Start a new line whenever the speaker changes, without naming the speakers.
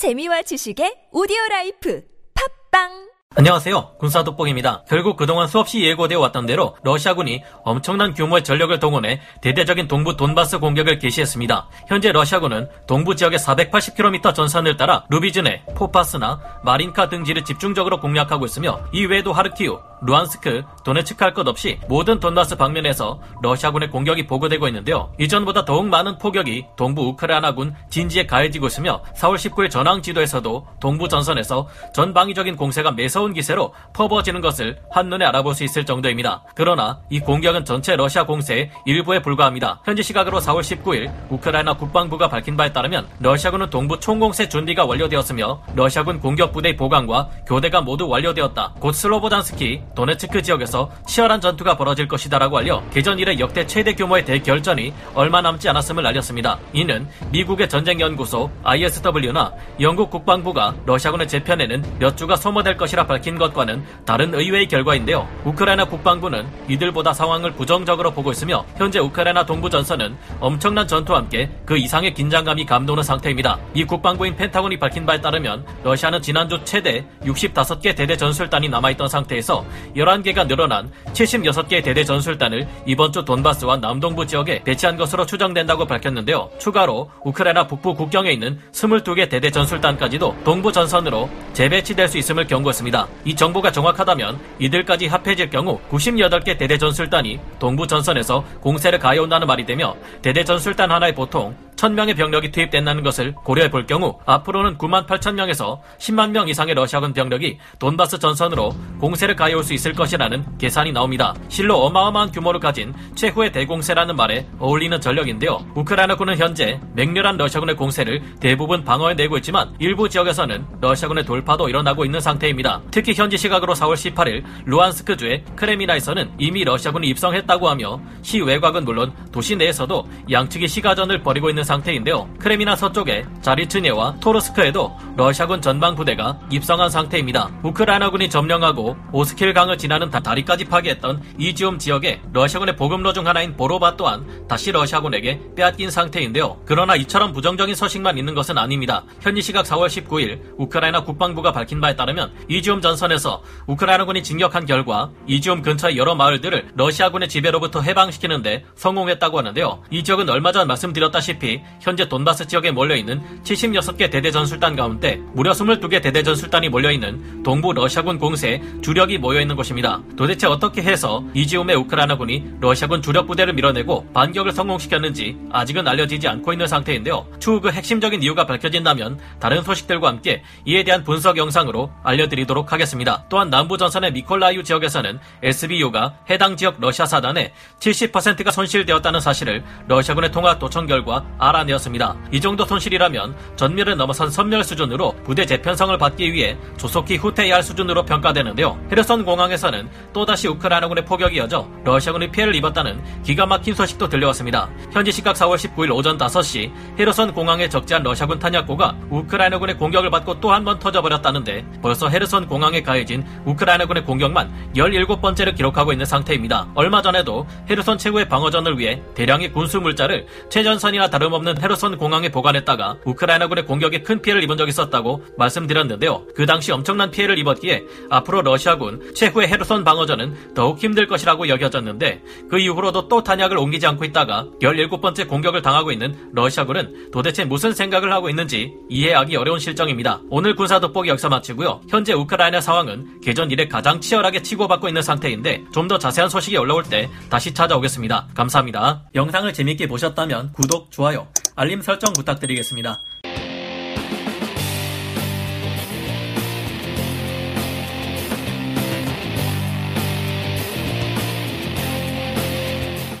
재미와 지식의 오디오 라이프 팟빵
안녕하세요. 군사 돋보기입니다. 결국 그동안 수없이 예고되어 왔던 대로 러시아군이 엄청난 규모의 전력을 동원해 대대적인 동부 돈바스 공격을 개시했습니다. 현재 러시아군은 동부 지역의 480km 전선을 따라 루비즈네, 포파스나 마린카 등지를 집중적으로 공략하고 있으며 이외에도 하르키우, 루한스크, 도네츠크 할 것 없이 모든 돈바스 방면에서 러시아군의 공격이 보고되고 있는데요. 이전보다 더욱 많은 포격이 동부 우크라이나군 진지에 가해지고 있으며 4월 19일 전황 지도에서도 동부 전선에서 전방위적인 공세가 매서운 기세로 퍼부어지는 것을 한눈에 알아볼 수 있을 정도입니다. 그러나 이 공격은 전체 러시아 공세의 일부에 불과합니다. 현지 시각으로 4월 19일 우크라이나 국방부가 밝힌 바에 따르면 러시아군은 동부 총공세 준비가 완료되었으며 러시아군 공격 부대의 보강과 교대가 모두 완료되었다. 곧 슬로보단스키, 도네츠크 지역에서 치열한 전투가 벌어질 것이다라고 알려 개전 이래 역대 최대 규모의 대결전이 얼마 남지 않았음을 알렸습니다. 이는 미국의 전쟁연구소 ISW나 영국 국방부가 러시아군의 재편에는 몇 주가 소모될 것이라 밝힌 것과는 다른 의외의 결과인데요. 우크라이나 국방부는 이들보다 상황을 부정적으로 보고 있으며 현재 우크라이나 동부 전선은 엄청난 전투와 함께 그 이상의 긴장감이 감도는 상태입니다. 이 국방부인 펜타곤이 밝힌 바에 따르면 러시아는 지난주 최대 65개 대대 전술단이 남아있던 상태에서 11개가 늘어난 76개의 대대 전술단을 이번 주 돈바스와 남동부 지역에 배치한 것으로 추정된다고 밝혔는데요. 추가로 우크라이나 북부 국경에 있는 22개 대대 전술단까지도 동부 전선으로 재배치될 수 있음을 경고했습니다. 이 정보가 정확하다면 이들까지 합해질 경우 98개 대대 전술단이 동부 전선에서 공세를 가해온다는 말이 되며 대대 전술단 하나에 보통 1000명의 병력이 투입된다는 것을 고려해 볼 경우 앞으로는 9만 8천 명에서 10만 명 이상의 러시아군 병력이 돈바스 전선으로 공세를 가해올 수 있을 것이라는 계산이 나옵니다. 실로 어마어마한 규모를 가진 최후의 대공세라는 말에 어울리는 전력인데요. 우크라이나군은 현재 맹렬한 러시아군의 공세를 대부분 방어해내고 있지만 일부 지역에서는 러시아군의 돌파도 일어나고 있는 상태입니다. 특히 현지 시각으로 4월 18일 루안스크주의 크레미나에서는 이미 러시아군이 입성했다고 하며 시 외곽은 물론 도시 내에서도 양측이 시가전을 벌이고 있는 상태인데요. 크레미나 서쪽에 자리츠네와 토르스크에도 러시아군 전방 부대가 입성한 상태입니다. 우크라이나군이 점령하고 오스킬 강을 지나는 다리까지 파괴했던 이지움 지역에 러시아군의 보급로 중 하나인 보로바 또한 다시 러시아군에게 빼앗긴 상태인데요. 그러나 이처럼 부정적인 소식만 있는 것은 아닙니다. 현지 시각 4월 19일 우크라이나 국방부가 밝힌 바에 따르면 이지움 전선에서 우크라이나군이 진격한 결과 이지움 근처의 여러 마을들을 러시아군의 지배로부터 해방시키는데 성공했다고 하는데요. 이 지역은 얼마 전 말씀드렸다시피 현재 돈바스 지역에 몰려있는 76개 대대 전술단 가운데 무려 22개 대대 전술단이 몰려있는 동부 러시아군 공세에 주력이 모여있는 곳입니다. 도대체 어떻게 해서 이지움의 우크라이나군이 러시아군 주력 부대를 밀어내고 반격을 성공시켰는지 아직은 알려지지 않고 있는 상태인데요. 추후 그 핵심적인 이유가 밝혀진다면 다른 소식들과 함께 이에 대한 분석 영상으로 알려드리도록 하겠습니다. 또한 남부 전선의 미콜라이우 지역에서는 SBU가 해당 지역 러시아 사단의 70%가 손실되었다는 사실을 러시아군의 통화 도청 결과 알아내었습니다. 이 정도 손실이라면 전멸을 넘어선 선멸 수준으로 부대 재편성을 받기 위해 조속히 후퇴해야 할 수준으로 평가되는데요. 헤르선 공항에서는 또다시 우크라이나군의 포격이 이어져 러시아군이 피해를 입었다는 기가 막힌 소식도 들려왔습니다. 현지 시각 4월 19일 오전 5시 헤르선 공항에 적재한 러시아군 탄약고가 우크라이나군의 공격을 받고 또 한 번 터져버렸다는데 벌써 헤르선 공항에 가해진 우크라이나군의 공격만 17번째를 기록하고 있는 상태입니다. 얼마 전에도 헤르선 최후의 방어전을 위해 대량의 군수 물자를 최전선이나 다름없는 헤르선 공항에 보관했다가 우크라이나군의 공격에 큰 피해를 입은 적이 있었다고 말씀드렸는데요. 그 당시 엄청난 피해를 입었기에 앞으로 러시아군 최후의 헤르선 방어전은 더욱 힘들 것이라고 여겨졌는데 그 이후로도 또 탄약을 옮기지 않고 있다가 17번째 공격을 당하고 있는 러시아군은 도대체 무슨 생각을 하고 있는지 이해하기 어려운 실정입니다. 오늘 군사 돋보기 여기서 마치고요. 현재 우크라이나 상황은 개전 이래 가장 치열하게 치고받고 있는 상태인데 좀 더 자세한 소식이 올라올 때 다시 찾아오겠습니다. 감사합니다. 영상을 재밌게 보셨다면 구독, 좋아요, 알림 설정 부탁드리겠습니다.